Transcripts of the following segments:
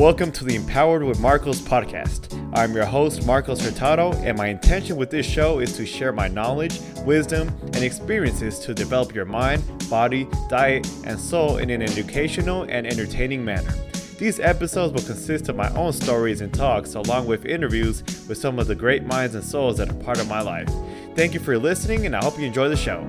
Welcome to the Empowered with Marcos podcast. I'm your host, Marcos Hurtado, and my intention with this show is to share my knowledge, wisdom, and experiences to develop your mind, body, diet, and soul in an educational and entertaining manner. These episodes will consist of my own stories and talks, along with interviews with some of the great minds and souls that are part of my life. Thank you for listening, and I hope you enjoy the show.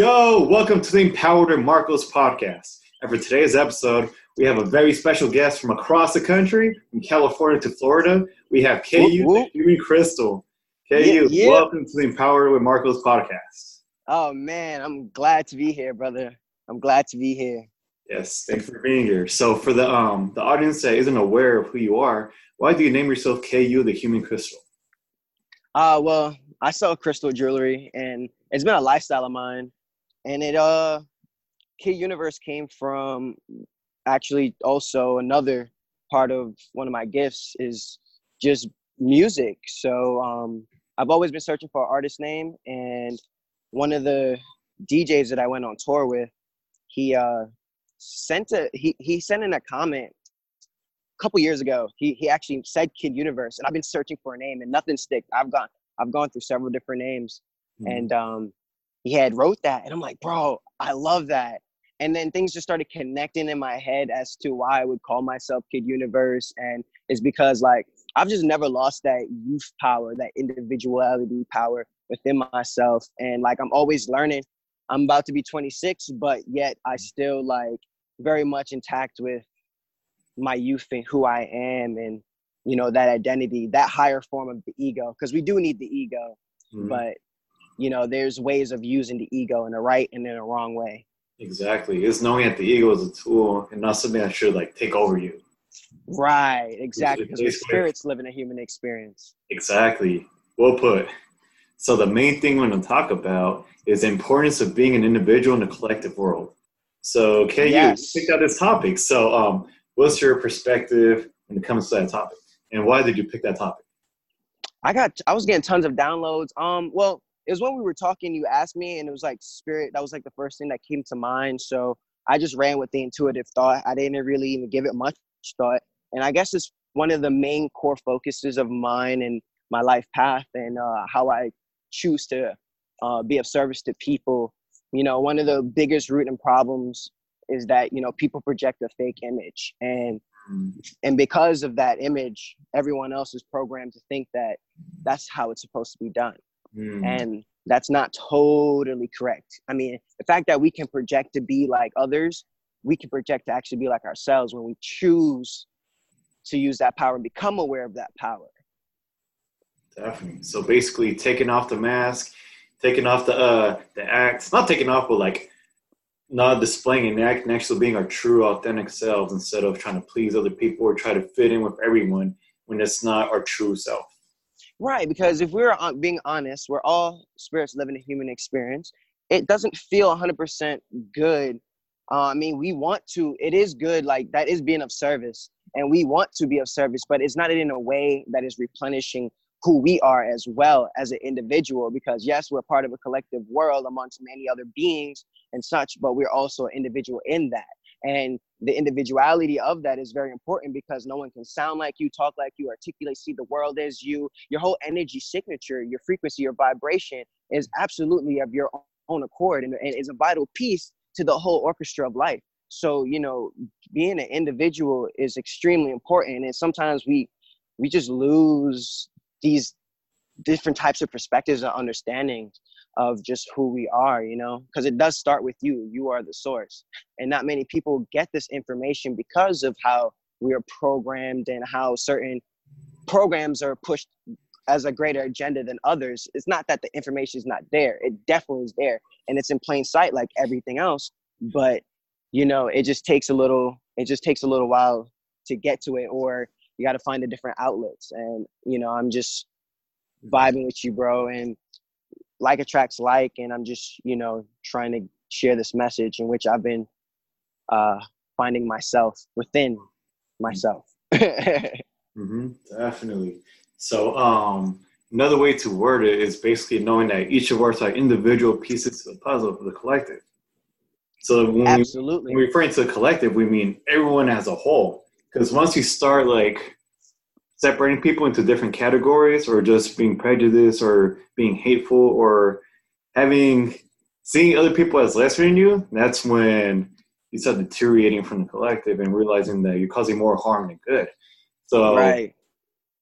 Yo, welcome to the Empowered Marcos podcast. And for today's episode, we have a very special guest from across the country, from California to Florida. We have KU, whoop, whoop. Human Crystal. KU, yeah, yeah. welcome to the Empowered with Marcos podcast. Oh man, I'm glad to be here, brother. I'm glad to be here. Yes, thanks for being here. So, for the um the audience that isn't aware of who you are, why do you name yourself KU, the Human Crystal? Uh, well, I sell crystal jewelry, and it's been a lifestyle of mine and it uh K Universe came from actually also another part of one of my gifts is just music. So um, I've always been searching for an artist name, and one of the DJs that I went on tour with, he uh, sent a he he sent in a comment a couple years ago. He he actually said Kid Universe, and I've been searching for a name and nothing stick. I've gone I've gone through several different names, mm-hmm. and um, he had wrote that and i'm like bro i love that and then things just started connecting in my head as to why i would call myself kid universe and it's because like i've just never lost that youth power that individuality power within myself and like i'm always learning i'm about to be 26 but yet i still like very much intact with my youth and who i am and you know that identity that higher form of the ego because we do need the ego mm-hmm. but you know there's ways of using the ego in a right and in a wrong way. Exactly. It's knowing that the ego is a tool and not something that should like take over you. Right. Exactly. Because the spirits live in a human experience. Exactly. Well put. So the main thing we're going to talk about is the importance of being an individual in a collective world. So can yes. you pick out this topic. So um, what's your perspective when it comes to that topic? And why did you pick that topic? I got i was getting tons of downloads. Um well it was when we were talking, you asked me, and it was like spirit. That was like the first thing that came to mind. So I just ran with the intuitive thought. I didn't really even give it much thought. And I guess it's one of the main core focuses of mine and my life path and uh, how I choose to uh, be of service to people. You know, one of the biggest rooting problems is that you know people project a fake image and mm. and because of that image everyone else is programmed to think that that's how it's supposed to be done Mm. And that's not totally correct. I mean, the fact that we can project to be like others, we can project to actually be like ourselves when we choose to use that power and become aware of that power. Definitely. So basically, taking off the mask, taking off the uh the act, not taking off, but like not displaying an act and actually being our true, authentic selves instead of trying to please other people or try to fit in with everyone when it's not our true self. Right, because if we're being honest, we're all spirits living a human experience. It doesn't feel 100% good. Uh, I mean, we want to, it is good, like that is being of service, and we want to be of service, but it's not in a way that is replenishing who we are as well as an individual. Because, yes, we're part of a collective world amongst many other beings and such, but we're also an individual in that and the individuality of that is very important because no one can sound like you talk like you articulate see the world as you. Your whole energy signature your frequency your vibration is absolutely of your own accord and, and is a vital piece to the whole orchestra of life. So you know being an individual is extremely important and sometimes we we just lose these different types of perspectives and understandings of just who we are, you know, because it does start with you. You are the source. And not many people get this information because of how we are programmed and how certain programs are pushed as a greater agenda than others. It's not that the information is not there, it definitely is there. And it's in plain sight like everything else. But, you know, it just takes a little, it just takes a little while to get to it, or you got to find the different outlets. And, you know, I'm just mm-hmm. vibing with you, bro. And like attracts like and i'm just you know trying to share this message in which i've been uh finding myself within myself mm-hmm, definitely so um another way to word it is basically knowing that each of us are individual pieces of the puzzle of the collective. So when Absolutely. we when referring to the collective, we mean everyone as a whole. Because once you start like separating people into different categories, or just being prejudiced, or being hateful, or having seeing other people as lesser than you, that's when you start deteriorating from the collective and realizing that you're causing more harm than good. So right.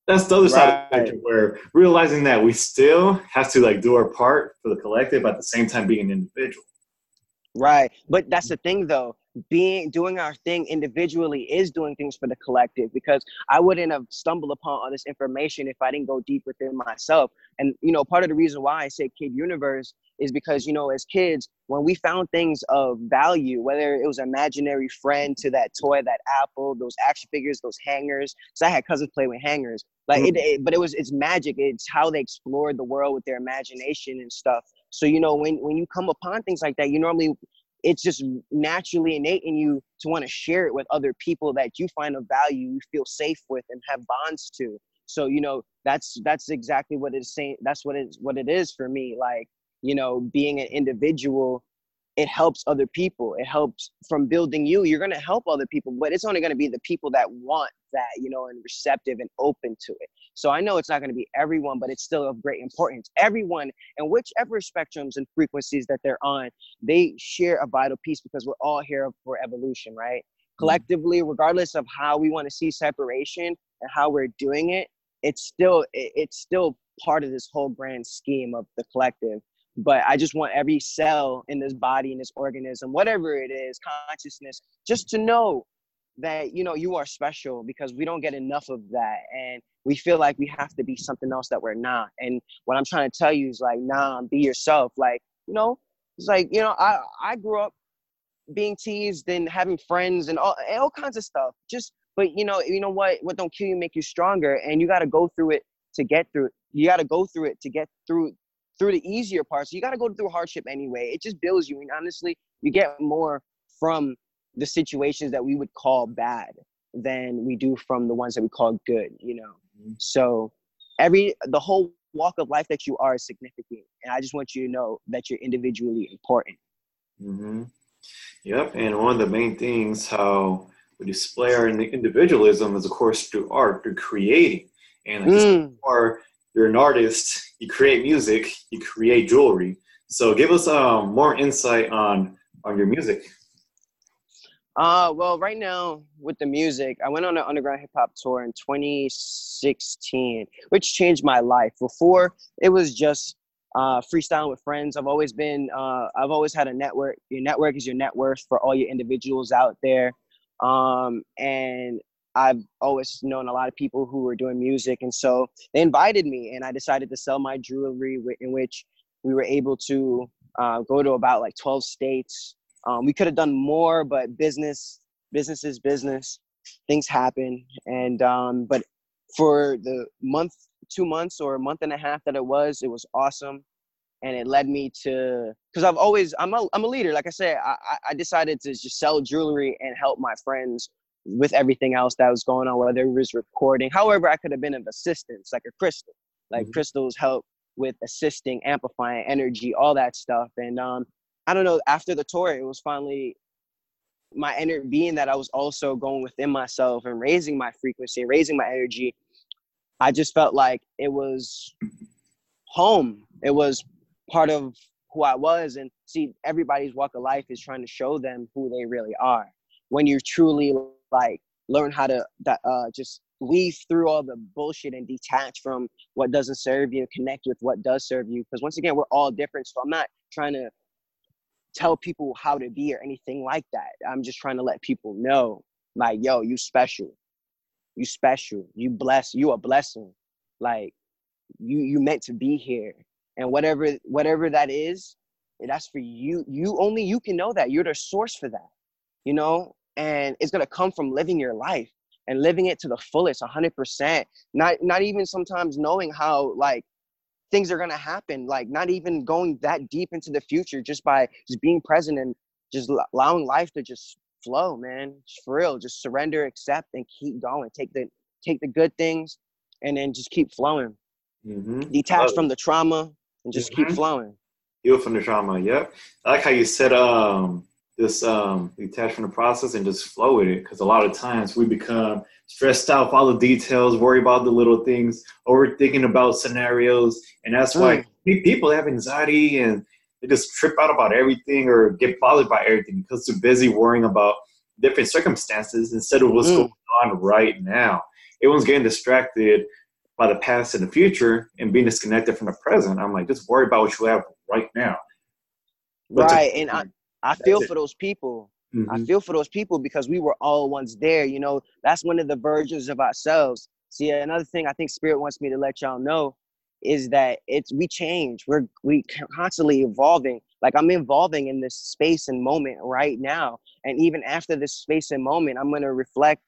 that's the other right. side of the where realizing that we still have to like do our part for the collective but at the same time being an individual. Right. But that's the thing though. Being doing our thing individually is doing things for the collective because I wouldn't have stumbled upon all this information if I didn't go deep within myself. And you know, part of the reason why I say kid universe is because you know, as kids, when we found things of value, whether it was an imaginary friend to that toy, that apple, those action figures, those hangers. So I had cousins play with hangers. Like mm-hmm. it, it, but it was it's magic. It's how they explored the world with their imagination and stuff. So you know, when when you come upon things like that, you normally it's just naturally innate in you to want to share it with other people that you find of value, you feel safe with, and have bonds to. So you know, that's that's exactly what it's saying. That's what it's what it is for me. Like you know, being an individual it helps other people. It helps from building you. You're going to help other people, but it's only going to be the people that want that, you know, and receptive and open to it. So I know it's not going to be everyone, but it's still of great importance. Everyone, and whichever spectrums and frequencies that they're on, they share a vital piece because we're all here for evolution, right? Mm-hmm. Collectively, regardless of how we want to see separation and how we're doing it, it's still it's still part of this whole grand scheme of the collective but I just want every cell in this body, in this organism, whatever it is, consciousness, just to know that you know you are special because we don't get enough of that. And we feel like we have to be something else that we're not. And what i'm trying to tell you is like nah be yourself. Like you know it's like you know i i grew up being teased and having friends and all, and all kinds of stuff. Just but you know you know what? What don't kill you make you stronger. And you got to go through it to get through it you got to go through it to get through through the easier parts. You got to go through hardship anyway. It just builds you. And honestly, you get more from the situations that we would call bad than we do from the ones that we call good, you know? Mm-hmm. So every, the whole walk of life that you are is significant. And I just want you to know that you're individually important. Mm-hmm. Yep. And one of the main things how we display our individualism is, of course, through art, through creating. And like mm. are you're an artist, you create music, you create jewelry. So give us um, more insight on on your music. Uh, well, right now with the music, I went on an underground hip hop tour in 2016, which changed my life. Before, it was just uh, freestyling with friends. I've always been, uh, I've always had a network. Your network is your net worth for all your individuals out there. Um, and I've always known a lot of people who were doing music, and so they invited me, and I decided to sell my jewelry, in which we were able to uh, go to about like 12 states. Um, we could have done more, but business, business is business. Things happen, and um, but for the month, two months, or a month and a half that it was, it was awesome, and it led me to because I've always I'm a I'm a leader. Like I said, I I decided to just sell jewelry and help my friends with everything else that was going on, whether it was recording. However, I could have been of assistance, like a crystal. Like mm-hmm. crystals help with assisting, amplifying energy, all that stuff. And um, I don't know, after the tour, it was finally my inner being that I was also going within myself and raising my frequency, raising my energy. I just felt like it was home. It was part of who I was. And see, everybody's walk of life is trying to show them who they really are. When you're truly like learn how to uh, just weave through all the bullshit and detach from what doesn't serve you and connect with what does serve you. Because once again we're all different so i'm not trying to tell people how to be or anything like that. I'm just trying to let people know like yo you special. You special. You bless you a blessing. Like you you meant to be here. And whatever whatever that is that's for you. You only you can know that. You're the source for that. You know and it's going to come from living your life and living it to the fullest 100% not not even sometimes knowing how like things are going to happen like not even going that deep into the future just by just being present and just allowing life to just flow man just for real just surrender accept and keep going take the take the good things and then just keep flowing mm-hmm. detach from the trauma, and just mm-hmm. keep flowing. Heal from the trauma. Yep. I like how you said um this um detach from the process and just flow with it because a lot of times we become stressed out the details, worry about the little things, overthinking about scenarios, and that's mm. why people have anxiety and they just trip out about everything or get bothered by everything because they're busy worrying about different circumstances instead of what's mm. going on right now. Everyone's getting distracted by the past and the future and being disconnected from the present. I'm like, just worry about what you have right now. But right, to, and I, I feel for those people. Mm-hmm. I feel for those people because we were all once there. You know, that's one of the versions of ourselves. See, another thing I think Spirit wants me to let y'all know is that it's we change. We're we constantly evolving. Like I'm evolving in this space and moment right now, and even after this space and moment, I'm gonna reflect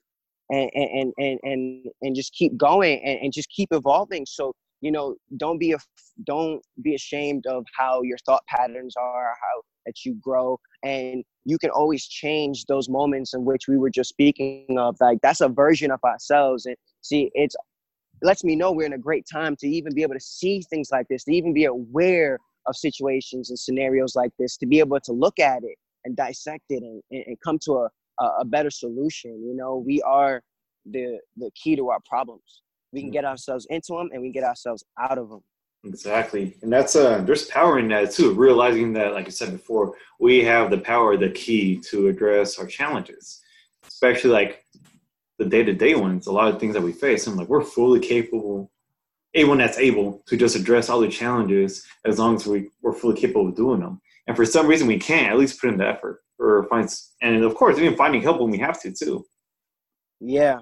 and and and and and just keep going and, and just keep evolving. So you know, don't be a don't be ashamed of how your thought patterns are, how that you grow, and you can always change those moments in which we were just speaking of. Like that's a version of ourselves, and see, it's it lets me know we're in a great time to even be able to see things like this, to even be aware of situations and scenarios like this, to be able to look at it and dissect it and, and come to a, a better solution. You know, we are the the key to our problems. We can get mm-hmm. ourselves into them and we get ourselves out of them. Exactly, and that's uh, there's power in that too. Realizing that, like I said before, we have the power, the key to address our challenges, especially like the day to day ones. A lot of things that we face, and like we're fully capable. Anyone that's able to just address all the challenges, as long as we we're fully capable of doing them. And for some reason we can't, at least put in the effort or find, and of course, even finding help when we have to too. Yeah,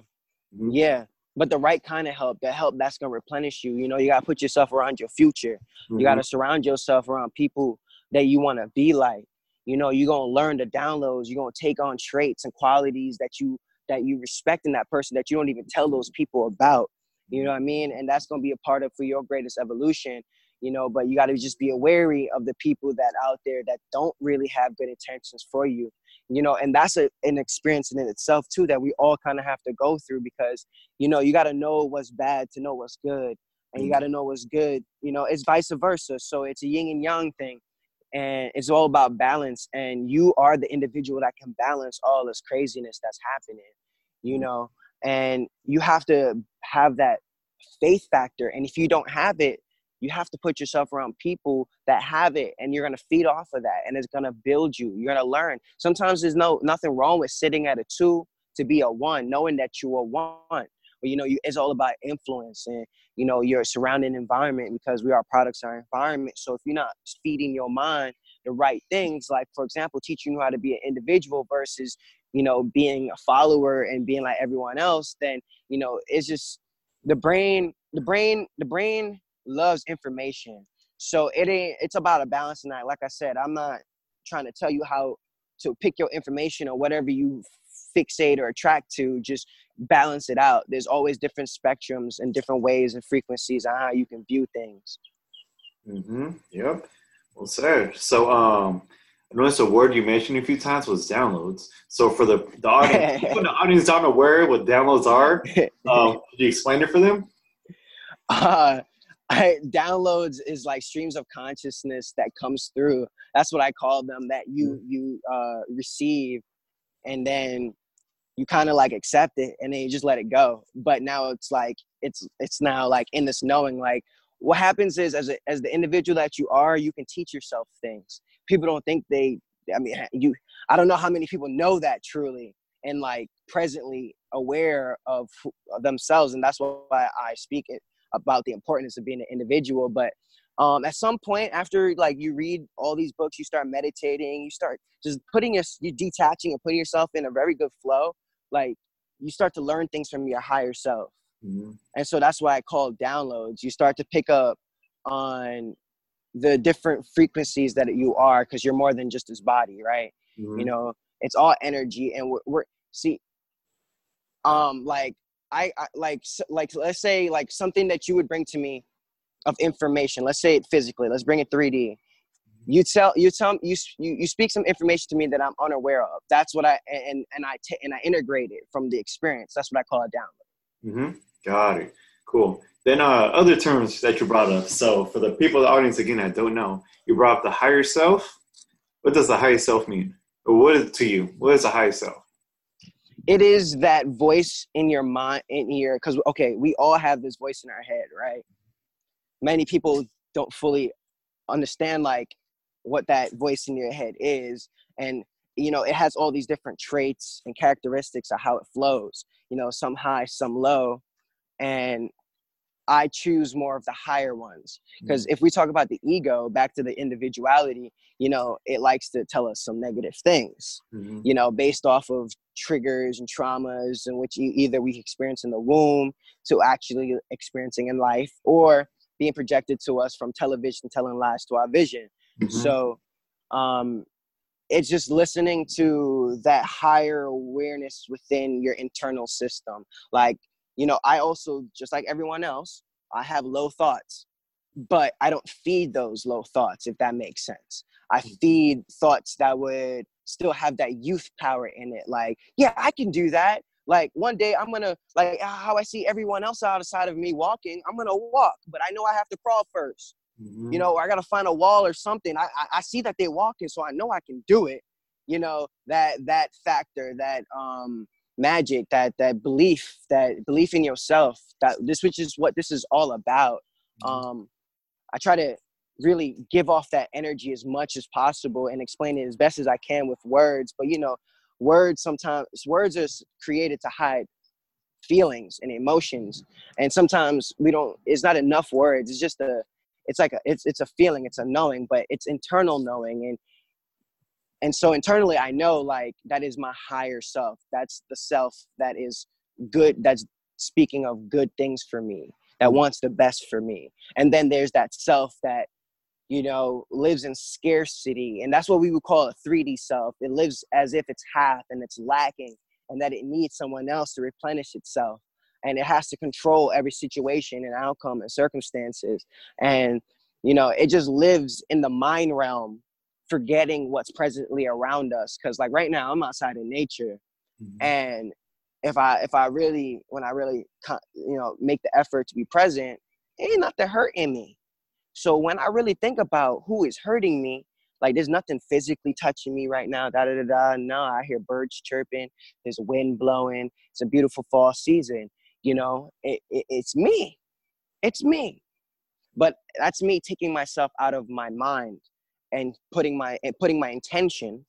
mm-hmm. yeah but the right kind of help, the help that's gonna replenish you. You know, you gotta put yourself around your future. Mm-hmm. You gotta surround yourself around people that you wanna be like. You know, you're gonna learn the downloads, you're gonna take on traits and qualities that you that you respect in that person that you don't even tell those people about. You know what I mean? And that's gonna be a part of for your greatest evolution you know but you got to just be wary of the people that out there that don't really have good intentions for you you know and that's a, an experience in itself too that we all kind of have to go through because you know you got to know what's bad to know what's good and you got to know what's good you know it's vice versa so it's a yin and yang thing and it's all about balance and you are the individual that can balance all this craziness that's happening you mm-hmm. know and you have to have that faith factor and if you don't have it you have to put yourself around people that have it and you're going to feed off of that and it's going to build you. You're going to learn. Sometimes there's no nothing wrong with sitting at a two to be a one knowing that you're a one. But you know you, it's all about influence and you know your surrounding environment because we are products our environment. So if you're not feeding your mind the right things like for example teaching you how to be an individual versus you know being a follower and being like everyone else then you know it's just the brain the brain the brain loves information. So it ain't it's about a balance tonight. Like I said, I'm not trying to tell you how to pick your information or whatever you fixate or attract to, just balance it out. There's always different spectrums and different ways and frequencies on how you can view things. Mm-hmm. Yep. Well said. So um I noticed a word you mentioned a few times was downloads. So for the, the audience, the audience don't know where what downloads are, um, could you explain it for them? Uh, I, downloads is like streams of consciousness that comes through. That's what I call them. That you mm. you uh, receive, and then you kind of like accept it, and then you just let it go. But now it's like it's it's now like in this knowing. Like what happens is as a, as the individual that you are, you can teach yourself things. People don't think they. I mean, you. I don't know how many people know that truly and like presently aware of, of themselves, and that's why I speak it about the importance of being an individual. But um, at some point after like you read all these books, you start meditating, you start just putting your you detaching and putting yourself in a very good flow. Like you start to learn things from your higher self. Mm-hmm. And so that's why I call downloads. You start to pick up on the different frequencies that you are because you're more than just this body, right? Mm-hmm. You know, it's all energy, and we're, we're see, um, like I, I like like let's say like something that you would bring to me of information. Let's say it physically. Let's bring it 3D. You tell you tell you you, you speak some information to me that I'm unaware of. That's what I and and I t- and I integrate it from the experience. That's what I call a download. Mm-hmm. Got it. Cool. Then uh, other terms that you brought up. So for the people the audience again that don't know, you brought up the higher self. What does the higher self mean? Or what is to you? What is the higher self? It is that voice in your mind, in your because okay, we all have this voice in our head, right? Many people don't fully understand like what that voice in your head is, and you know it has all these different traits and characteristics of how it flows. You know, some high, some low, and I choose more of the higher ones. Because mm. if we talk about the ego, back to the individuality, you know, it likes to tell us some negative things, mm-hmm. you know, based off of triggers and traumas in which either we experience in the womb to actually experiencing in life or being projected to us from television telling lies to our vision. Mm-hmm. So um, it's just listening to that higher awareness within your internal system. Like you know, I also, just like everyone else, I have low thoughts, but I don't feed those low thoughts, if that makes sense. I mm. feed thoughts that would still have that youth power in it. Like, yeah, I can do that. Like one day I'm gonna like how I see everyone else outside of me walking, I'm gonna walk, but I know I have to crawl 1st mm-hmm. You know, I gotta find a wall or something. I, I I see that they're walking, so I know I can do it. You know, that that factor, that um magic that that belief that belief in yourself that this which is what this is all about mm-hmm. um i try to really give off that energy as much as possible and explain it as best as i can with words but you know words sometimes words are created to hide feelings and emotions and sometimes we don't it's not enough words it's just a it's like a it's it's a feeling it's a knowing but it's internal knowing and and so internally i know like that is my higher self. That's the self that is good that's speaking of good things for me that mm-hmm. wants the best for me. And then there's that self that you know lives in scarcity. And that's what we would call a 3d self. It lives as if it's half and it's lacking and that it needs someone else to replenish itself. And it has to control every situation and outcome and circumstances. And you know it just lives in the mind realm forgetting what's presently around us because like right now i'm outside in nature mm-hmm. and if i if i really when i really you know make the effort to be present it ain't nothing hurting me. So when i really think about who is hurting me like there's nothing physically touching me right now da da da da no i hear birds chirping there's wind blowing it's a beautiful fall season you know it, it, it's me it's me. But that's me taking myself out of my mind and putting my and putting my intention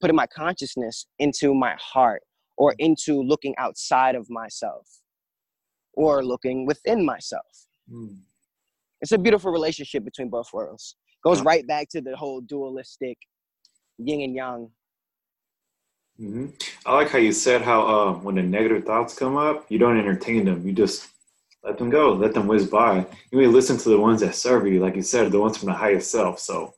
putting my consciousness into my heart or into looking outside of myself or looking within myself. Mm. it's a beautiful relationship between both worlds. Goes right back to the whole dualistic yin and yang. Mm-hmm. i like how you said how uh, when the negative thoughts come up you don't entertain them. You just let them go. Let them whiz by. You may listen to the ones that serve you like you said the ones from the highest self. So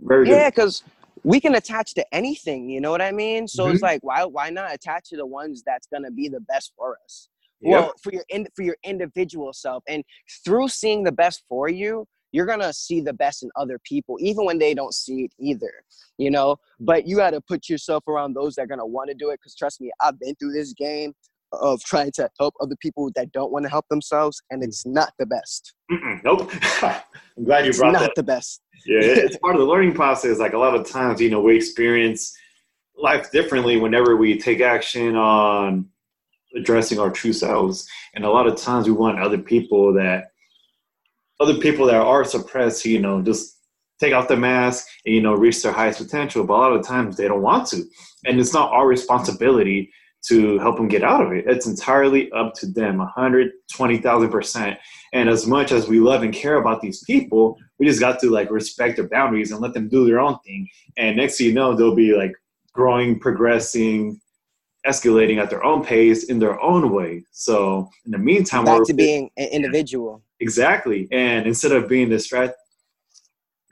very good. Yeah, because we can attach to anything, you know what I mean? So mm-hmm. it's like why why not attach to the ones that's gonna be the best for us? Yep. Well, for your in, for your individual self, and through seeing the best for you, you're gonna see the best in other people, even when they don't see it either. You know, but you got to put yourself around those that are gonna want to do it. Because trust me, I've been through this game of trying to help other people that don't want to help themselves, and mm. it's not the best. Mm-mm, nope. I'm glad you it's brought not that. the best. yeah, it's part of the learning process. Like a lot of times, you know, we experience life differently whenever we take action on addressing our true selves, and a lot of times we want other people that other people that are suppressed, you know, just take off the mask and you know reach their highest potential. But a lot of times they don't want to, and it's not our responsibility to help them get out of it. It's entirely up to them, 120,000%. And as much as we love and care about these people, we just got to like respect their boundaries and let them do their own thing. And next thing you know, they'll be like growing, progressing, escalating at their own pace in their own way. So in the meantime, back to being an individual. Exactly. And instead of being this distracted,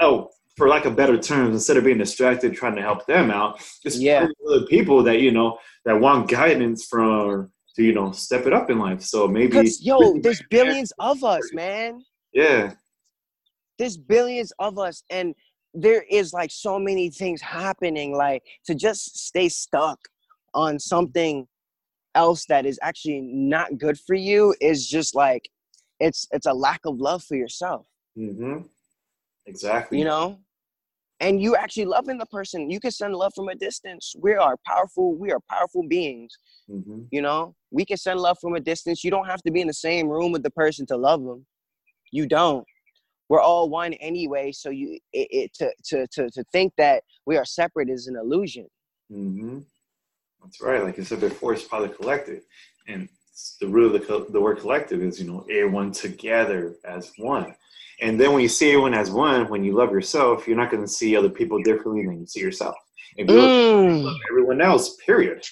oh, for lack of better terms, instead of being distracted trying to help them out, just yeah. other people that you know that want guidance from to you know step it up in life. So maybe yo, there's billions of us, man. Yeah, there's billions of us, and there is like so many things happening. Like to just stay stuck on something else that is actually not good for you is just like it's it's a lack of love for yourself. Mm-hmm. Exactly. You know, and you actually loving the person. You can send love from a distance. We are powerful. We are powerful beings. Mm-hmm. You know, we can send love from a distance. You don't have to be in the same room with the person to love them. You don't. We're all one anyway. So you it, it to, to to to think that we are separate is an illusion. Mm-hmm. That's right. Like I said before, it's part of the collective, and the root of the the word collective is you know everyone together as one. And then when you see everyone as one, when you love yourself, you're not going to see other people differently than you see yourself. If you Mm, love everyone else, period.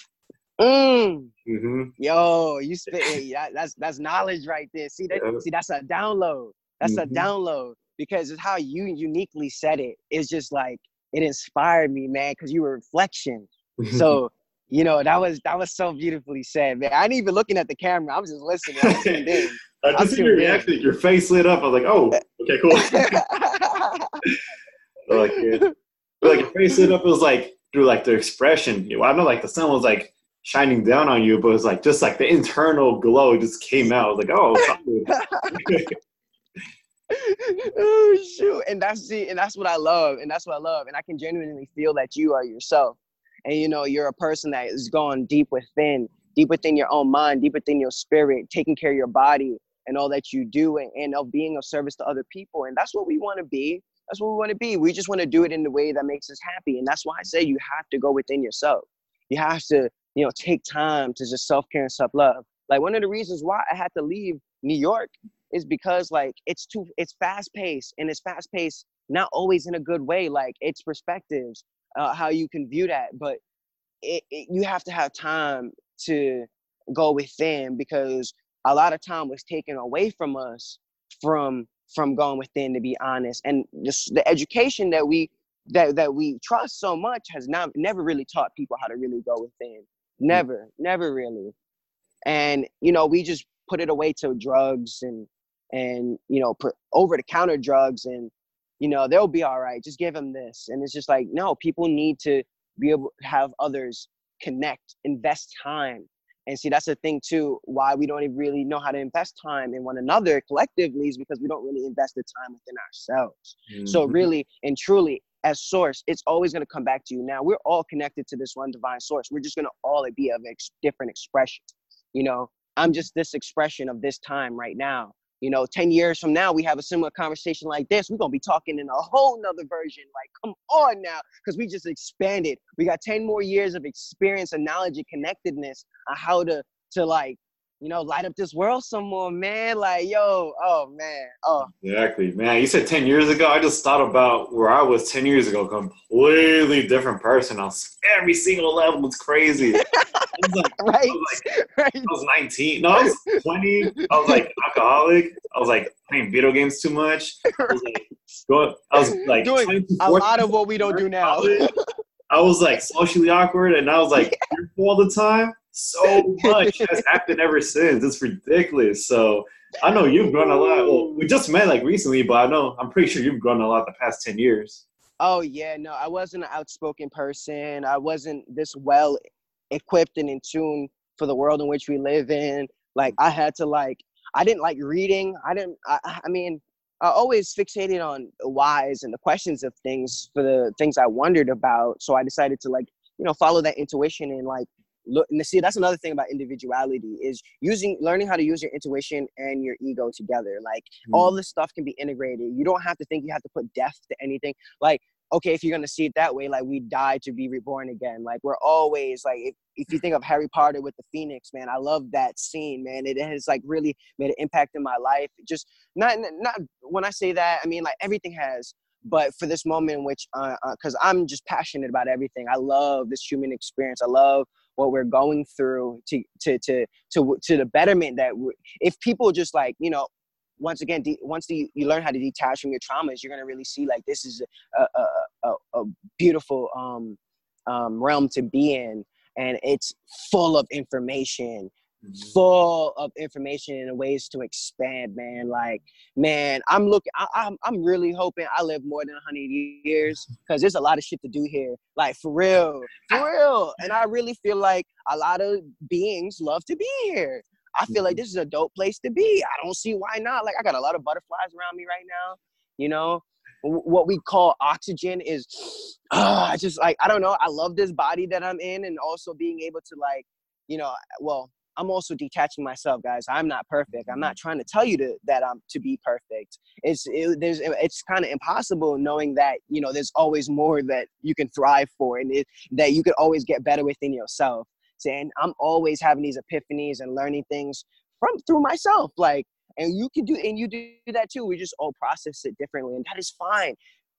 mm. Mm-hmm. Yo, you spit. yeah, that's that's knowledge right there. See that? Yeah. See that's a download. That's Mhm. a download because it's how you uniquely said it. It's just like it inspired me, man. Because you were reflection. So you know that was that was so beautifully said, man. I ain't even looking at the camera. I was just listening. I was tuned in. I I'm just see your reaction. Your face lit up. I was like, oh, okay, cool. like, yeah. like your face lit up. It was like through like the expression. You know, I know like the sun was like shining down on you, but it was like just like the internal glow just came out. Like, oh, oh shoot and that's see and that's what i love and that's what i love and i can genuinely feel that you are yourself and you know you're a person that is going deep within deep within your own mind deep within your spirit taking care of your body and all that you do and, and of being of service to other people and that's what we want to be. That's what we want to be. We just want to do it in the way that makes us happy and that's why i say you have to go within yourself. You have to you know take time to just self-care and self-love. Like one of the reasons why i had to leave new york is because like it's too it's fast paced and it's fast paced not always in a good way like it's perspectives uh, how you can view that but it, it, you have to have time to go within because a lot of time was taken away from us from from going within to be honest. And the education that we that that we trust so much has not never really taught people how to really go within. Mm. Never never really. And you know we just put it away to drugs and and you know over the counter drugs and you know they'll be all right just give them this. And it's just like no people need to be able to have others connect invest time and see that's the thing too why we don't even really know how to invest time in one another collectively is because we don't really invest the time within ourselves. So Mhm. really and truly as source it's always going to come back to you. Now we're all connected to this one divine source. We're just going to all be of ex- different expression you know? I'm just this expression of this time right now you know 10 years from now we have a similar conversation like this we're going to be talking in a whole nother version like come on now because we just expanded we got 10 more years of experience and knowledge and connectedness on how to to like you know light up this world some more man like yo oh man oh Exactly, man. You said 10 years ago. I just thought about where I was 10 years ago. Completely different person on every single level. It's crazy. I was like, right was right I was 19. No, I was 20. I was like alcoholic. I was like playing video games too much. I was like, going, I was like Doing a lot of what we don't do now I was like socially awkward and I was like all the time. So much has happened ever since. It's ridiculous. So I know you've grown a lot. Well, we just met like recently, but I know I'm pretty sure you've grown a lot the past 10 years. Oh yeah, no, I wasn't an outspoken person. I wasn't this well equipped and in tune for the world in which we live in. Like I had to like I didn't like reading. I didn't I, I- mean I always fixated on the whys and the questions of things for the things I wondered about. So I decided to like, you know, follow that intuition and like look and see that's another thing about individuality is using learning how to use your intuition and your ego together. Like hmm. all this stuff can be integrated. You don't have to think you have to put death to anything. Like, okay, if you're gonna see it that way, like we die to be reborn again. Like we're always like if, if you think of Harry Potter with the Phoenix, man, I love that scene, man. It has like really made an impact in my life. Just not not when I say that, I mean like everything has. But for this moment, in which, uh, because I'm just passionate about everything. I love this human experience. I love what we're going through to to to to to the betterment that if people just like you know once again de- once the, you learn how to detach from your traumas you're going to really see like this is a, a, a, a beautiful um, um, realm to be in and it's full of information Mhm. full of information and ways to expand man. Like man i'm looking I, I'm, I'm really hoping i live more than 100 years because there's a lot of shit to do here. Like for real for real. And i really feel like a lot of beings love to be here I feel like this is a dope place to be. I don't see why not. Like I got a lot of butterflies around me right now. You know, what we call oxygen is uh, I just like I don't know. I love this body that I'm in, and also being able to like, you know, well, I'm also detaching myself, guys. I'm not perfect. I'm not trying to tell you to, that I'm to be perfect. It's it, there's it's kind of impossible knowing that you know there's always more that you can thrive for, and it, that you could always get better within yourself. And I'm always having these epiphanies and learning things from through myself, like. And you can do, and you do that too. We just all process it differently, and that is fine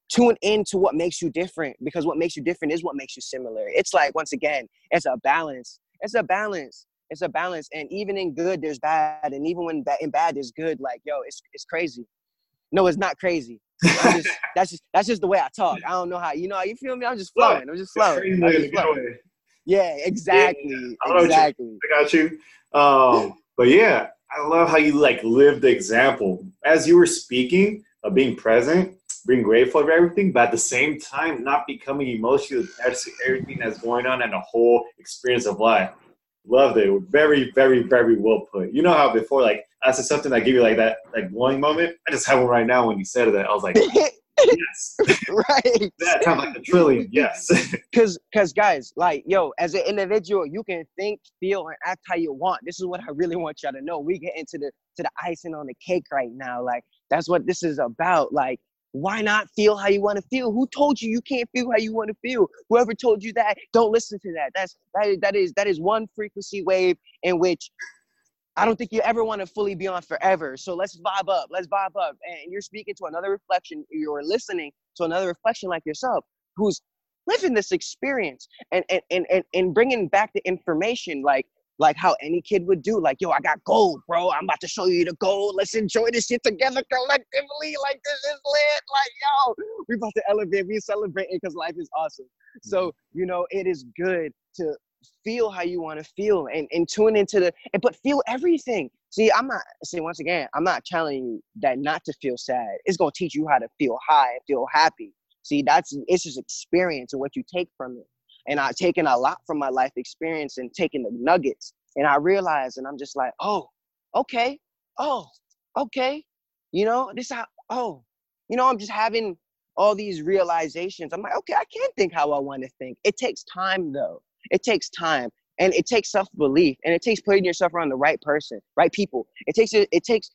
tune in to what makes you different because what makes you different is what makes you similar. It's like once again, it's a balance. It's a balance it's a balance and even in good there's bad and even when in bad there's good like yo it's, it's crazy no it's not crazy just, that's just that's just the way i talk i don't know how you know you feel me i'm just flowing i'm just flowing, I'm just flowing. Yeah exactly yeah, exactly i got you um but yeah i love how you like live the example as you were speaking of being present being grateful for everything, but at the same time, not becoming emotionally attached to everything that's going on and the whole experience of life. Loved it. Very, very, very well put. You know how before, like, I said something that gave you like that, like glowing moment. I just have one right now when you said that. I was like, yes, right. that sounds like a trillion. Yes. Because, because guys, like, yo, as an individual, you can think, feel, and act how you want. This is what I really want y'all to know. We get into the to the icing on the cake right now. Like, that's what this is about. Like, why not feel how you want to feel? Who told you you can't feel how you want to feel? Whoever told you that, don't listen to that. That's that that is that is one frequency wave in which I don't think you ever want to fully be on forever. So let's vibe up. Let's vibe up. And you're speaking to another reflection. You're listening to another reflection like yourself, who's living this experience and and and and, and bringing back the information. Like like how any kid would do. Like, yo, I got gold, bro. I'm about to show you the gold. Let's enjoy this shit together collectively. Like, this is lit. Like, yo, we about to elevate. We celebrating because life is awesome. So, mm-hmm. you know, it is good to feel how you want to feel and, and tune into the and but feel everything. See, I'm not see once again, I'm not telling you that not to feel sad. It's gonna teach you how to feel high and feel happy. See, that's it's just experience and what you take from it and I've taken a lot from my life experience and taken the nuggets. And I realized, and I'm just like, oh, okay, oh, okay, you know, this how, oh, you know, I'm just having all these realizations. I'm like, okay, I can't think how I want to think. It takes time though. It takes time. And it takes self-belief and it takes putting yourself around the right person, right people. It takes it, it takes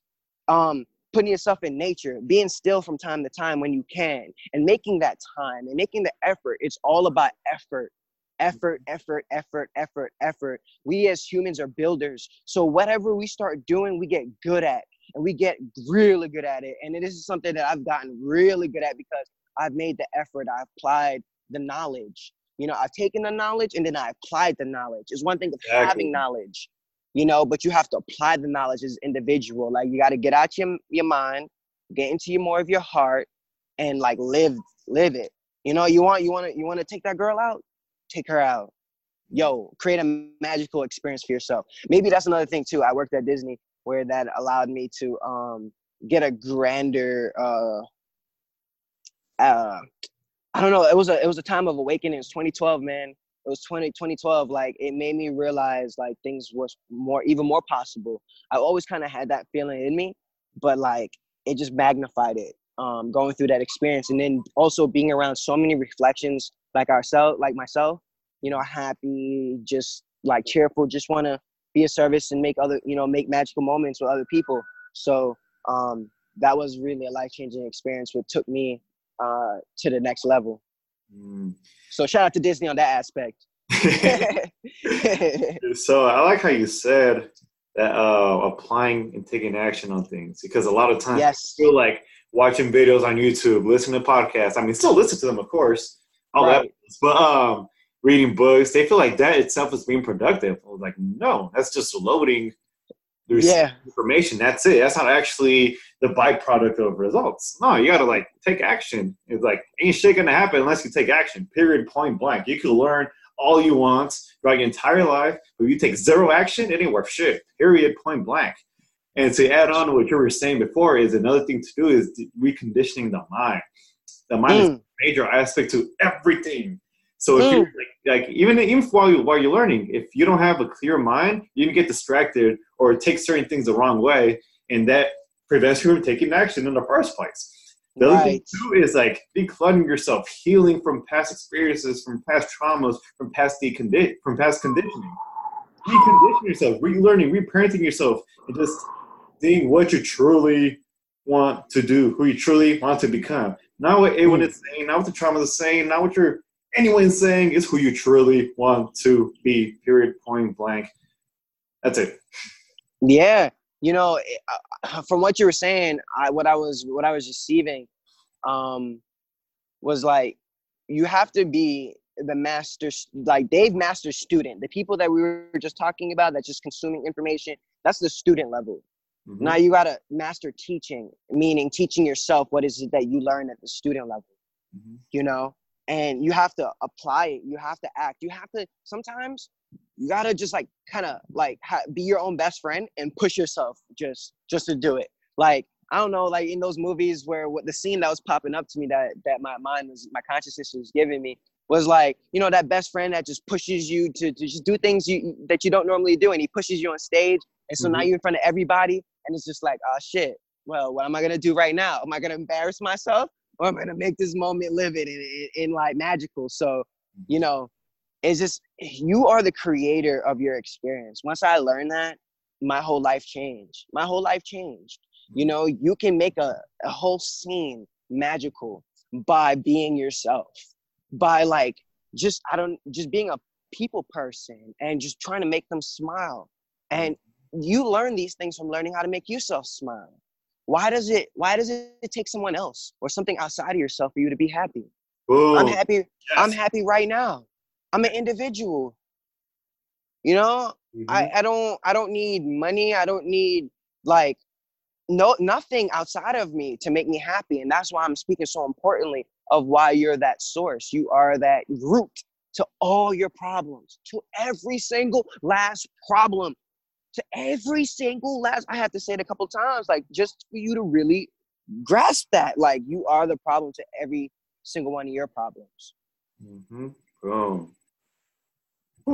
um putting yourself in nature, being still from time to time when you can, and making that time and making the effort. It's all about effort effort, effort, effort, effort, effort. We as humans are builders. So whatever we start doing, we get good at and we get really good at it. And this is something that I've gotten really good at because I've made the effort, I've applied the knowledge. You know, I've taken the knowledge and then I applied the knowledge. It's one thing of exactly. having knowledge, you know, but you have to apply the knowledge as individual. Like you got to get out your, your mind, get into your more of your heart and like live live it. You know, you want you want to you want to take that girl out take her out. Yo, create a magical experience for yourself. Maybe that's another thing too. I worked at Disney where that allowed me to um, get a grander uh, uh, I don't know. It was a it was a time of awakening. It was 2012, man. It was 20, 2012. Like it made me realize like things were more even more possible. I always kind of had that feeling in me, but like it just magnified it. Um, going through that experience and then also being around so many reflections like ourselves, like myself, you know, happy, just like cheerful, just want to be a service and make other, you know, make magical moments with other people. So um, that was really a life changing experience, What took me uh, to the next level. Mm. So shout out to Disney on that aspect. so I like how you said that uh, applying and taking action on things because a lot of times yes. I feel like watching videos on YouTube, listening to podcasts. I mean, still listen to them, of course, all right. that. But um, reading books, they feel like that itself is being productive. I was like, no, that's just loading there's yeah. information. That's it. That's not actually the byproduct of results. No, you gotta like take action. It's like ain't shit gonna happen unless you take action. Period. Point blank. You can learn all you want throughout your entire life, but if you take zero action, it ain't worth shit. Period. Point blank. And to add on to what you were saying before is another thing to do is reconditioning the mind. The mind mm. is a major aspect to everything. So if Mm. you're like, like even even while you while you're learning, if you don't have a clear mind, you can get distracted or take certain things the wrong way, and that prevents you from taking action in the first place. The other thing too is like decluttering yourself, healing from past experiences, from past traumas, from past decondi- from past conditioning. Recondition yourself, relearning, reparenting yourself, and just seeing what you truly want to do, who you truly want to become. Not what anyone Mm. is saying, not what the trauma is saying, not what you're anyone's saying, is who you truly want to be. Period. Point blank. That's it. Yeah, you know, uh, from what you were saying, I what I was what I was receiving, um, was like you have to be the master, like Dave Master student. The people that we were just talking about, that just consuming information. That's the student level. Mhm. Now you gotta master teaching, meaning teaching yourself what is it that you learn at the student level. Mhm. You know, and you have to apply it. You have to act. You have to sometimes you gotta just like kind of like ha- be your own best friend and push yourself just just to do it. Like I don't know, like in those movies where what the scene that was popping up to me that that my mind was my consciousness was giving me was like you know that best friend that just pushes you to, to just do things you that you don't normally do and he pushes you on stage and so now Mhm. you're in front of everybody and it's just like oh shit well what am i gonna do right now am i gonna embarrass myself or am gonna make this moment live it in, in, in like magical. So mm-hmm. you know it's just you are the creator of your experience. Once i learned that my whole life changed. My whole life changed. You mm-hmm. know you can make a, a whole scene magical by being yourself by like just i don't just being a people person and just trying to make them smile. And mm-hmm. you learn these things from learning how to make yourself smile why does it why does it take someone else or something outside of yourself for you to be happy Boom. i'm happy Yes. i'm happy right now i'm an individual you know Mhm. I, I don't I don't need money. I don't need like no nothing outside of me to make me happy. And that's why I'm speaking so importantly of why you're that source. You are that root to all your problems, to every single last problem, to every single last I have to say it a couple times, like just for you to really grasp that. Like you are the problem to every single one of your problems. Mm-hmm. Boom.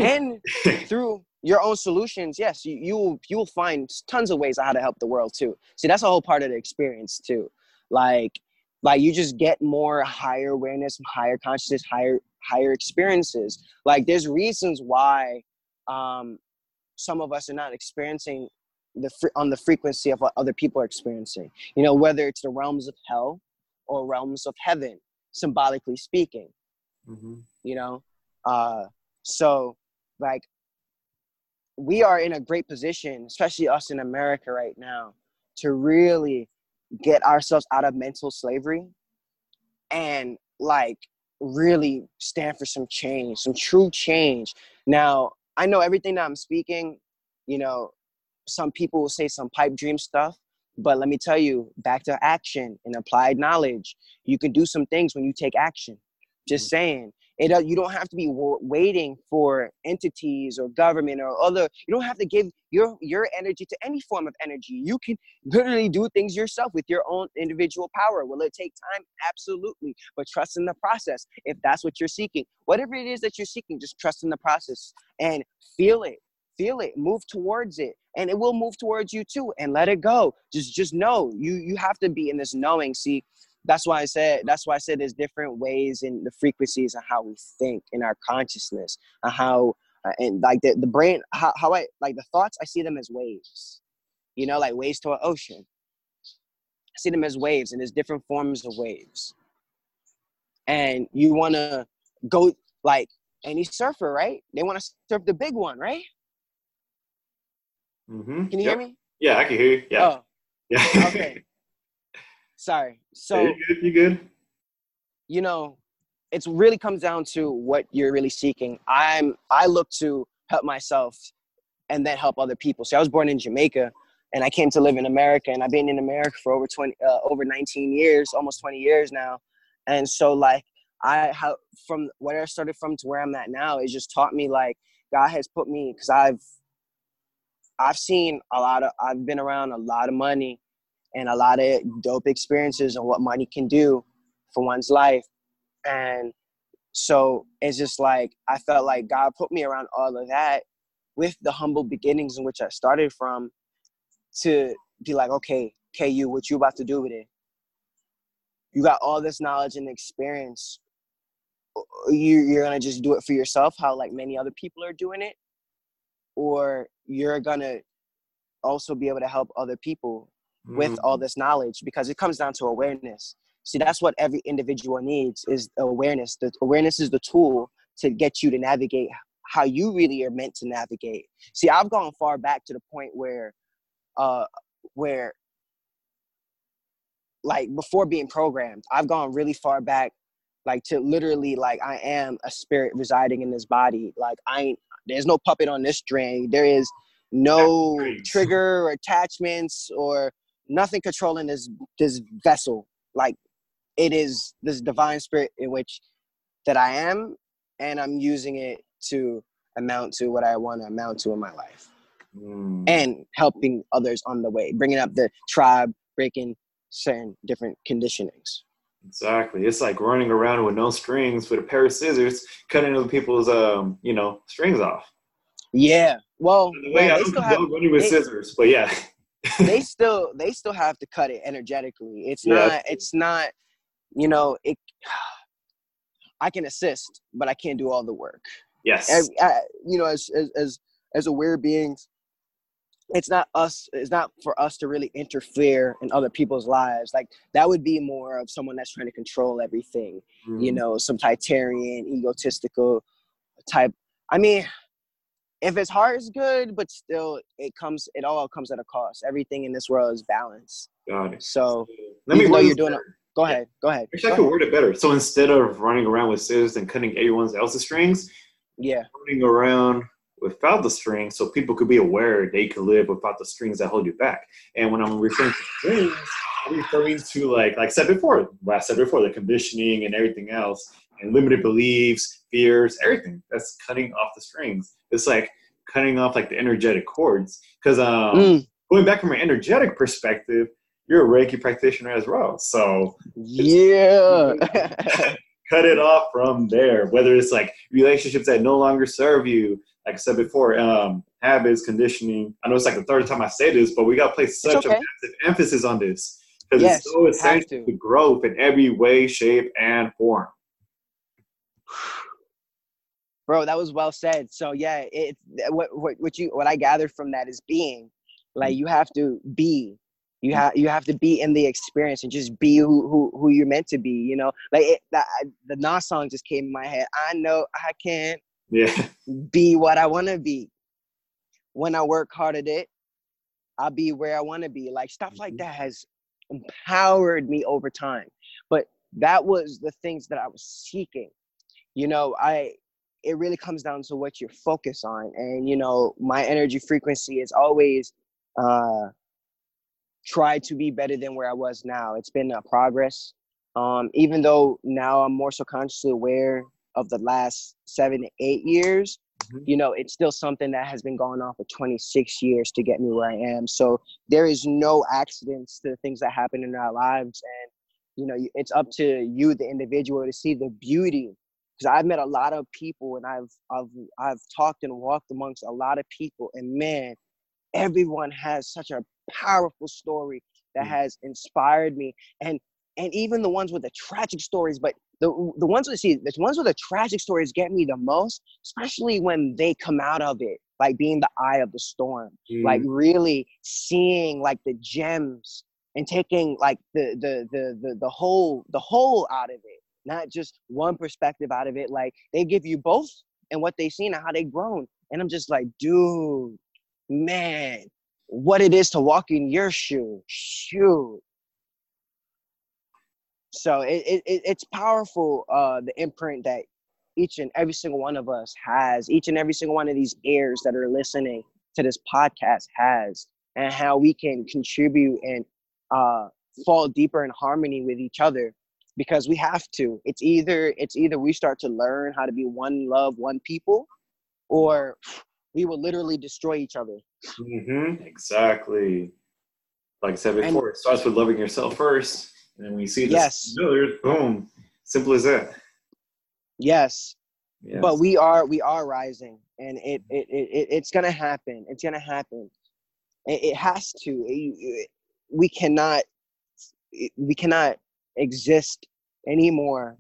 And through your own solutions, yes, you you will you will find tons of ways how to help the world too. See, that's a whole part of the experience too. Like like you just get more higher awareness, higher consciousness, higher higher experiences. Like there's reasons why um some of us are not experiencing the fre- on the frequency of what other people are experiencing. You know, whether it's the realms of hell or realms of heaven, symbolically speaking Mhm. you know uh so like we are in a great position especially us in america right now to really get ourselves out of mental slavery and like really stand for some change some true change now i know everything that i'm speaking you know some people will say some pipe dream stuff but let me tell you back to action and applied knowledge. You can do some things when you take action. Just mm. saying it uh, you don't have to be waiting for entities or government or other you don't have to give your your energy to any form of energy. You can literally do things yourself with your own individual power. Will it take time? Absolutely. But trust in the process. If that's what you're seeking whatever it is that you're seeking just trust in the process and feel it. Feel it. Move towards it. And it will move towards you too. And let it go. Just just know. You you have to be in this knowing. See that's why I said that's why I said there's different ways in the frequencies and how we think in our consciousness and how uh, and like the, the brain how, how I like the thoughts I see them as waves you know like waves to an ocean I see them as waves and there's different forms of waves and you want to go like any surfer right they want to surf the big one right mm-hmm. can you Yep. hear me Yeah, I can hear you. Yeah. oh Yeah. okay sorry so you good? You good? you know it's really comes down to what you're really seeking i'm i look to help myself and then help other people so i was born in jamaica and i came to live in america and i've been in america for over 20 uh, over 19 years almost 20 years now and so like i how from where i started from to where i'm at now it just taught me like god has put me because i've i've seen a lot of i've been around a lot of money and a lot of dope experiences and what money can do for one's life and So it's just like I felt like God put me around all of that with the humble beginnings in which I started from to be like, okay, KU, what you about to do with it? You got all this knowledge and experience. You you're gonna just do it for yourself, how like many other people are doing it, or you're gonna also be able to help other people with Mm. all this knowledge because it comes down to awareness. See, that's what every individual needs is awareness. The awareness is the tool to get you to navigate how you really are meant to navigate. See, I've gone far back to the point where, uh, where, like before being programmed, I've gone really far back, like to literally like I am a spirit residing in this body. Like I ain't. There's no puppet on this string. There is no trigger or attachments or nothing controlling this this vessel. Like it is this divine spirit in which that I am, and I'm using it to amount to what I want to amount to in my life, Mm. and helping others on the way, bringing up the tribe, breaking certain different conditionings. Exactly. It's like running around with no strings with a pair of scissors, cutting other people's um, you know, strings off. Yeah. Well, the way, well, I don't have running with they- scissors, but yeah. they still they still have to cut it energetically. It's Yeah. not it's not you know it. I can assist, but I can't do all the work. Yes. I- you know, as as as as aware beings, it's not us. It's not for us to really interfere in other people's lives. Like that would be more of someone that's trying to control everything. You Mm. know, some titarian, egotistical type. I mean, if it's hard, it's good, but still, it comes. It all comes at a cost. Everything in this world is balance. Got it. So Let me know you're doing better. go ahead, go ahead. Actually, Go I could ahead. word it better. So instead of running around with scissors and cutting everyone else's strings, Yeah, running around without the strings so people could be aware they could live without the strings that hold you back. And when I'm referring to strings, I'm referring to like like I said before, what I said before, the conditioning and everything else, and limited beliefs, fears, everything. That's cutting off the strings. It's like cutting off like the energetic cords. Because um, Mm, going back from an energetic perspective, you're a Reiki practitioner as well. So yeah. cut it off from there. Whether it's like relationships that no longer serve you, like I said before, um, habits, conditioning. I know it's like the third time I say this, but we got to place such okay. a massive emphasis on this because Yes, it's so essential to. to growth in every way, shape, and form. Bro that was well said. So yeah it what, what what you what i gathered from that is being like you have to be you have you have to be in the experience and just be who who, who you're meant to be you know? Like it, that, the Nas song just came in my head. I know i can't Yeah, be what i want to be. When i work hard at it i'll be where i want to be. Like stuff like Mhm. that has empowered me over time. But that was the things that i was seeking you know i it really comes down to what you're focused on and you know my energy frequency is always uh try to be better than where i was now it's been a progress um even though now i'm more so consciously aware of the last seven to eight years Mhm. you know it's still something that has been going on for 26 years to get me where i am so there is no accidents to the things that happen in our lives and you know it's up to you the individual to see the beauty because I've met a lot of people and I've I've I've talked and walked amongst a lot of people and man, everyone has such a powerful story that Mm. has inspired me and and even the ones with the tragic stories, but the the ones with see the ones with the tragic stories get me the most, especially when they come out of it, like being the eye of the storm like Mm-hmm. really seeing like the gems and taking like the the the the, the whole the whole out of it not just one perspective out of it like they give you both and what they've seen and how they've grown. And i'm just like dude man what it is to walk in your shoe shoot. So it, it, it it's powerful uh the imprint that each and every single one of us has each and every single one of these ears that are listening to this podcast has and how we can contribute and uh, fall deeper in harmony with each other because we have to it's either it's either we start to learn how to be one love one people or we will literally destroy each other hmm Exactly. Like I said And- before, it starts with loving yourself first, and then we see this Yes. Boom. Simple as that. Yes, Yes. but we are we are rising, and it it, it, it it's gonna happen. It's gonna happen. It, it has to. It- it- we cannot we cannot exist anymore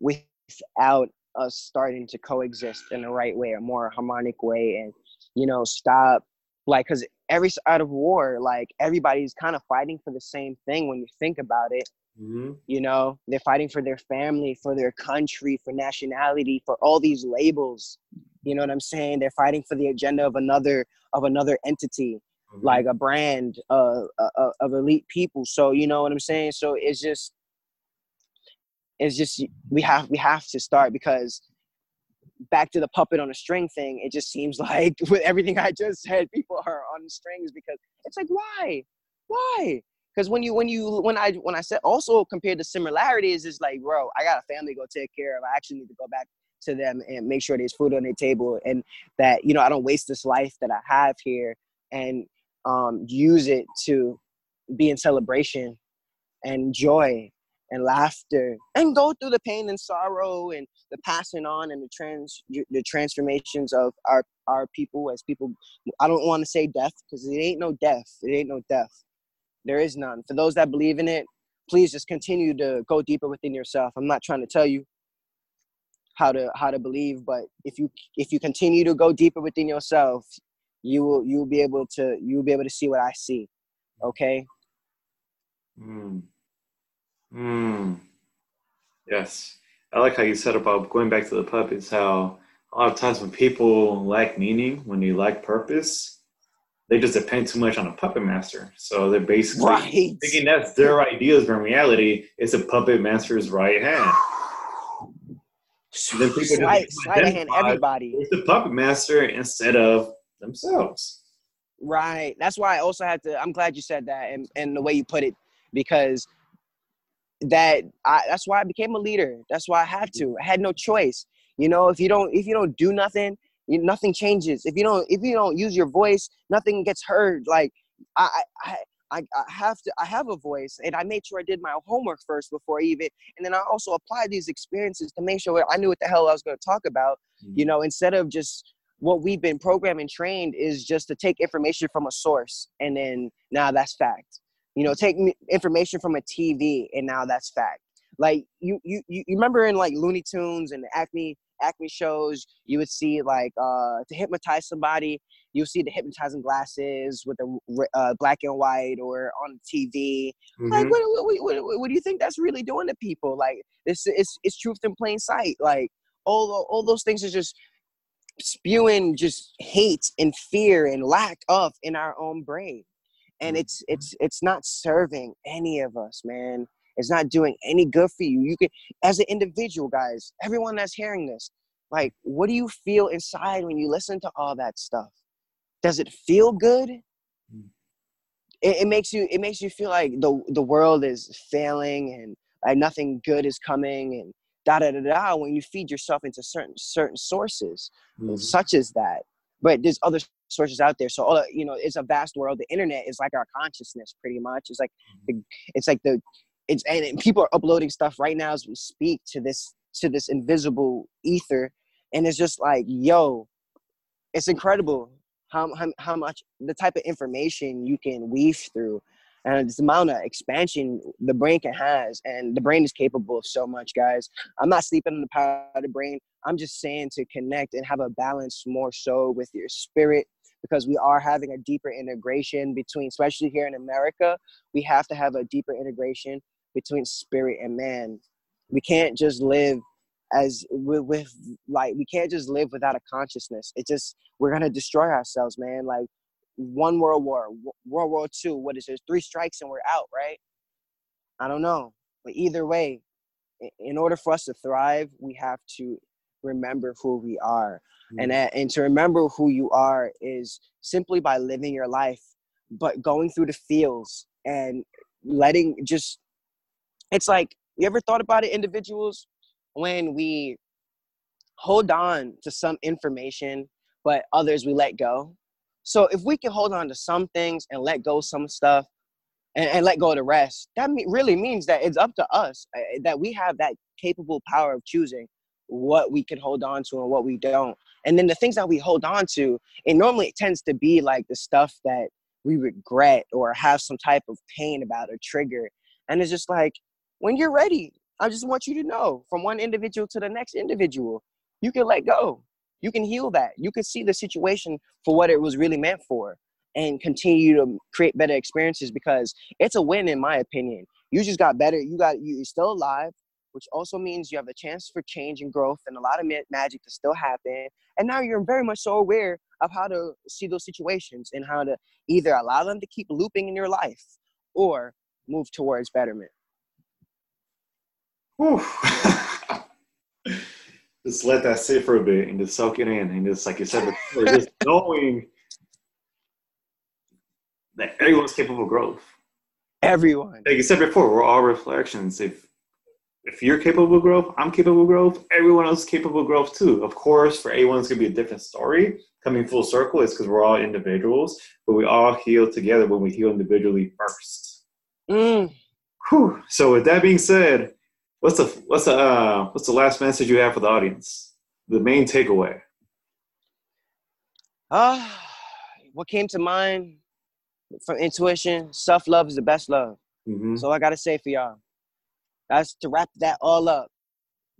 without us starting to coexist in the right way, a more harmonic way, and you know, stop like because every side of war, like everybody's kind of fighting for the same thing when you think about it. Mhm. You know, they're fighting for their family, for their country, for nationality, for all these labels. You know what I'm saying? They're fighting for the agenda of another of another entity Mhm. like a brand uh, uh, of elite people. So you know what I'm saying. So it's just, it's just we have we have to start because back to the puppet on a string thing. It just seems like with everything I just said, people are on strings because it's like why, why? Because when you when you when I when I said also compared to similarities, it's like bro, I got a family to go take care of. I actually need to go back to them and make sure there's food on their table and that you know I don't waste this life that I have here and um, use it to be in celebration and joy and laughter and go through the pain and sorrow and the passing on and the trans the transformations of our our people as people. I don't want to say death because it ain't no death. It ain't no death. There is none. For those that believe in it please just continue to go deeper within yourself. I'm not trying to tell you how to how to believe but if you if you continue to go deeper within yourself you will you will be able to you will be able to see what i see. Okay? Mm. Mm. Yes. I like how you said about going back to the puppets, how a lot of times when people lack meaning, when they lack purpose, they just depend too much on a puppet master. So they're basically right thinking that's their ideas, but in reality, it's a puppet master's right hand. Then people just Slight, become sleight of hand everybody with the puppet master instead of themselves. Right. That's why I also had to. I'm glad you said that, and and the way you put it, because that I, that's why I became a leader. That's why I had mm-hmm. to. I had no choice. You know, if you don't if you don't do nothing, you, nothing changes. If you don't if you don't use your voice, nothing gets heard. Like I I. I I, have to I have a voice and I made sure I did my homework first before even and then I also applied these experiences to make sure I knew what the hell I was going to talk about you mm-hmm. know instead of just what we've been programmed and trained is just to take information from a source and then now that's fact you know take information from a tv and now that's fact. Like you you you remember in like looney tunes and acme acme shows you would see like uh to hypnotize somebody you see the hypnotizing glasses with the uh, black and white or on tv like Mhm. what, what, what, what, what do you think that's really doing to people? Like it's it's, it's truth in plain sight. Like all all those things are just spewing just hate and fear and lack of in our own brain and it's it's it's not serving any of us man. It's not doing any good for you. You can as an individual guys everyone that's hearing this like what do you feel inside when you listen to all that stuff? Does it feel good? Mm. it, it makes you it makes you feel like the the world is failing and like nothing good is coming and da da da da when you feed yourself into certain certain sources Mhm. such as that. But there's other sources out there. So all you know it's a vast world the internet is like our consciousness pretty much. It's like the, mm-hmm. it's like the it's and, and people are uploading stuff right now as we speak to this to this invisible ether. And it's just like yo it's incredible how, how, how much the type of information you can weave through and the amount of expansion the brain can has. And the brain is capable of so much guys. I'm not sleeping on the power of the brain. I'm just saying to connect and have a balance more so with your spirit because we are having a deeper integration between especially here in america we have to have a deeper integration between spirit and man. We can't just live as with, with like we can't just live without a consciousness. It just we're gonna destroy ourselves man. Like one world war world war two what is it three strikes and we're out right? I don't know. But either way in order for us to thrive we have to remember who we are. And that, and to remember who you are is simply by living your life but going through the fields and letting just it's like you ever thought about it individuals? When we hold on to some information but others we let go. So if we can hold on to some things and let go some stuff and, and let go of the rest that me- really means that it's up to us uh, that we have that capable power of choosing what we can hold on to and what we don't. And then the things that we hold on to, it normally it tends to be like the stuff that we regret or have some type of pain about or trigger. And it's just like, when you're ready, I just want you to know from one individual to the next individual, you can let go. You can heal that. You can see the situation for what it was really meant for and continue to create better experiences because it's a win in my opinion. You just got better. You got you're still alive, which also means you have a chance for change and growth and a lot of magic to still happen. And now you're very much so aware of how to see those situations and how to either allow them to keep looping in your life or move towards betterment. just let that sit for a bit and just soak it in. And just like you said before, just knowing that everyone's capable of growth. Everyone. Like you said before, we're all reflections. If if you're capable of growth, I'm capable of growth, everyone else is capable of growth too. Of course, for everyone, it's gonna be a different story. Coming full circle is because we're all individuals, but we all heal together when we heal individually first. Mm. Whew. So with that being said, what's the what's the uh, what's the last message you have for the audience? The main takeaway. Ah, uh, what came to mind from intuition? Self love is the best love. Mm-hmm. So I gotta say for y'all, that's to wrap that all up.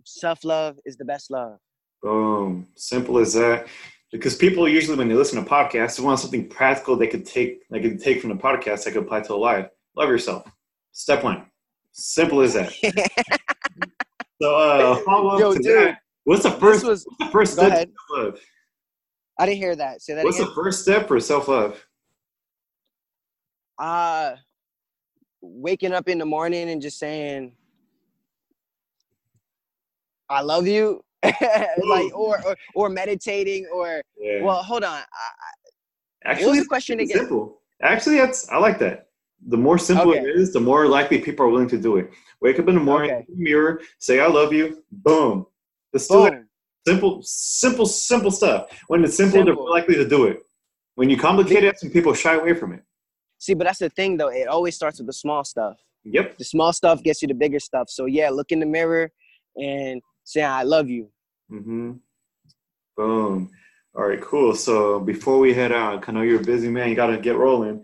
Self love is the best love. Boom. Simple as that. Because people usually, when they listen to podcasts, they want something practical they could take, they could take from the podcast that could apply to a life. Love yourself. Step one. Simple as that. so, uh, follow up Yo, to dude, that. What's the first? Was, what's the first step? Love? I didn't hear that. Say that. What's again? the first step for self love? Uh waking up in the morning and just saying, "I love you," like, or, or, or meditating, or yeah. well, hold on. I, Actually, what was the question again? Simple. Actually, that's I like that the more simple okay. it is, the more likely people are willing to do it. Wake up in the morning, okay. mirror, say "I love you," boom. Let's do it. Simple, simple, simple stuff. When it's simple, simple. they're more likely to do it. When you complicate it, some people shy away from it. See, but that's the thing, though. It always starts with the small stuff. Yep. The small stuff gets you the bigger stuff. So yeah, look in the mirror and say "I love you." Mm-hmm. Boom. All right, cool. So before we head out, I know you're a busy man. You got to get rolling.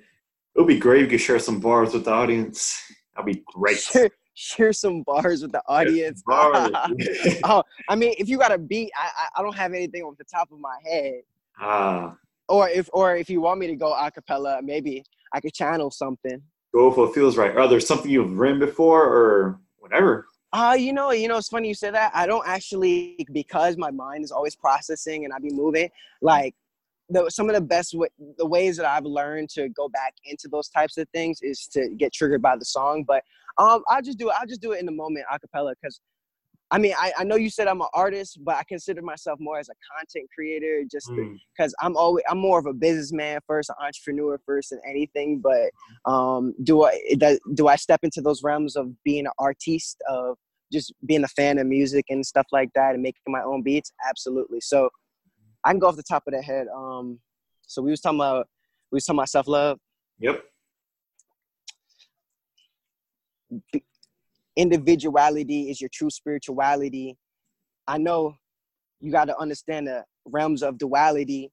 It would be great if you could share some bars with the audience. That'd be great. Share, share some bars with the audience. oh, I mean, if you got a beat, I, I don't have anything off the top of my head. Ah. Or if or if you want me to go a cappella, maybe I could channel something. Go if it feels right. Are there something you've written before or whatever? Uh, you know, you know, it's funny you say that. I don't actually because my mind is always processing and I be moving. Like the, some of the best w- the ways that I've learned to go back into those types of things is to get triggered by the song. But um, I'll just do it. I'll just do it in the moment, acapella, because I mean, I, I know you said I'm an artist, but I consider myself more as a content creator, just because mm. I'm always I'm more of a businessman first, an entrepreneur first, than anything. But um, do I do I step into those realms of being an artiste, of just being a fan of music and stuff like that, and making my own beats? Absolutely. So I can go off the top of the head. Um, so we was talking about we was talking about self love. Yep. Individuality is your true spirituality. I know you got to understand the realms of duality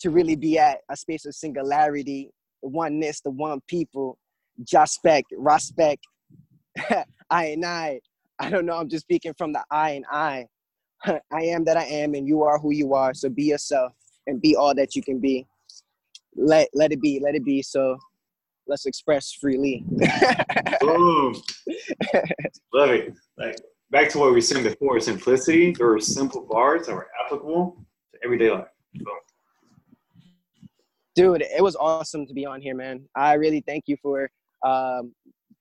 to really be at a space of singularity, the oneness, the one people, jaspect, respect, I and I. I don't know. I'm just speaking from the I and I. I am that I am, and you are who you are. So be yourself and be all that you can be. Let let it be, let it be. So let's express freely. Boom. Love it. Like back to what we were saying before, simplicity. There are simple bars that are applicable to everyday life. Boom. Dude, it was awesome to be on here, man. I really thank you for um,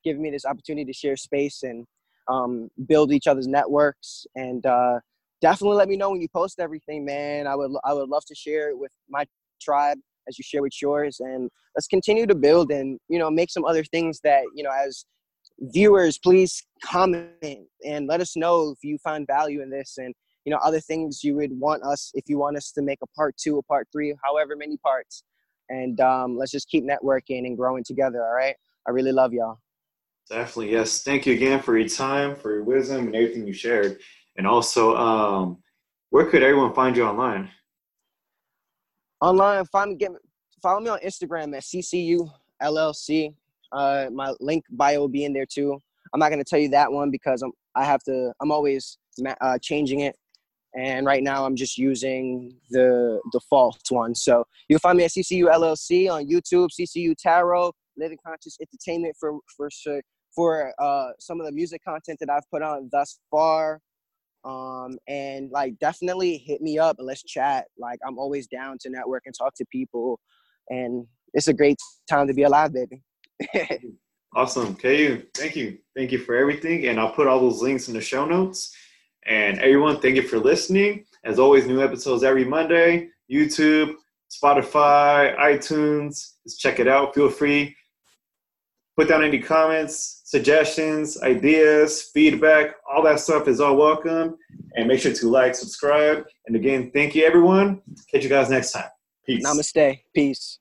giving me this opportunity to share space and um, build each other's networks and uh, definitely let me know when you post everything, man. I would I would love to share it with my tribe as you share with yours, and let's continue to build and you know make some other things that you know as viewers please comment and let us know if you find value in this and you know other things you would want us if you want us to make a part two a part three however many parts. And um, let's just keep networking and growing together all right? I really love y'all definitely yes thank you again for your time for your wisdom and everything you shared And also, um, where could everyone find you online? Online, find me, get, follow me on Instagram at CCU LLC. Uh, my link bio will be in there too. I'm not gonna tell you that one because I'm I have to. I'm always uh, changing it, and right now I'm just using the default one. So you'll find me at CCU LLC on YouTube, CCU Tarot, Living Conscious Entertainment for for for uh, some of the music content that I've put on thus far. Um, and like definitely hit me up and let's chat. Like I'm always down to network and talk to people, and it's a great time to be alive, baby. awesome, KU. Thank you, thank you for everything, and I'll put all those links in the show notes. And everyone, thank you for listening. As always, new episodes every Monday. YouTube, Spotify, iTunes. Just check it out. Feel free. Put down any comments, suggestions, ideas, feedback. All that stuff is all welcome. And make sure to like, subscribe. And again, thank you, everyone. Catch you guys next time. Peace. Namaste. Peace.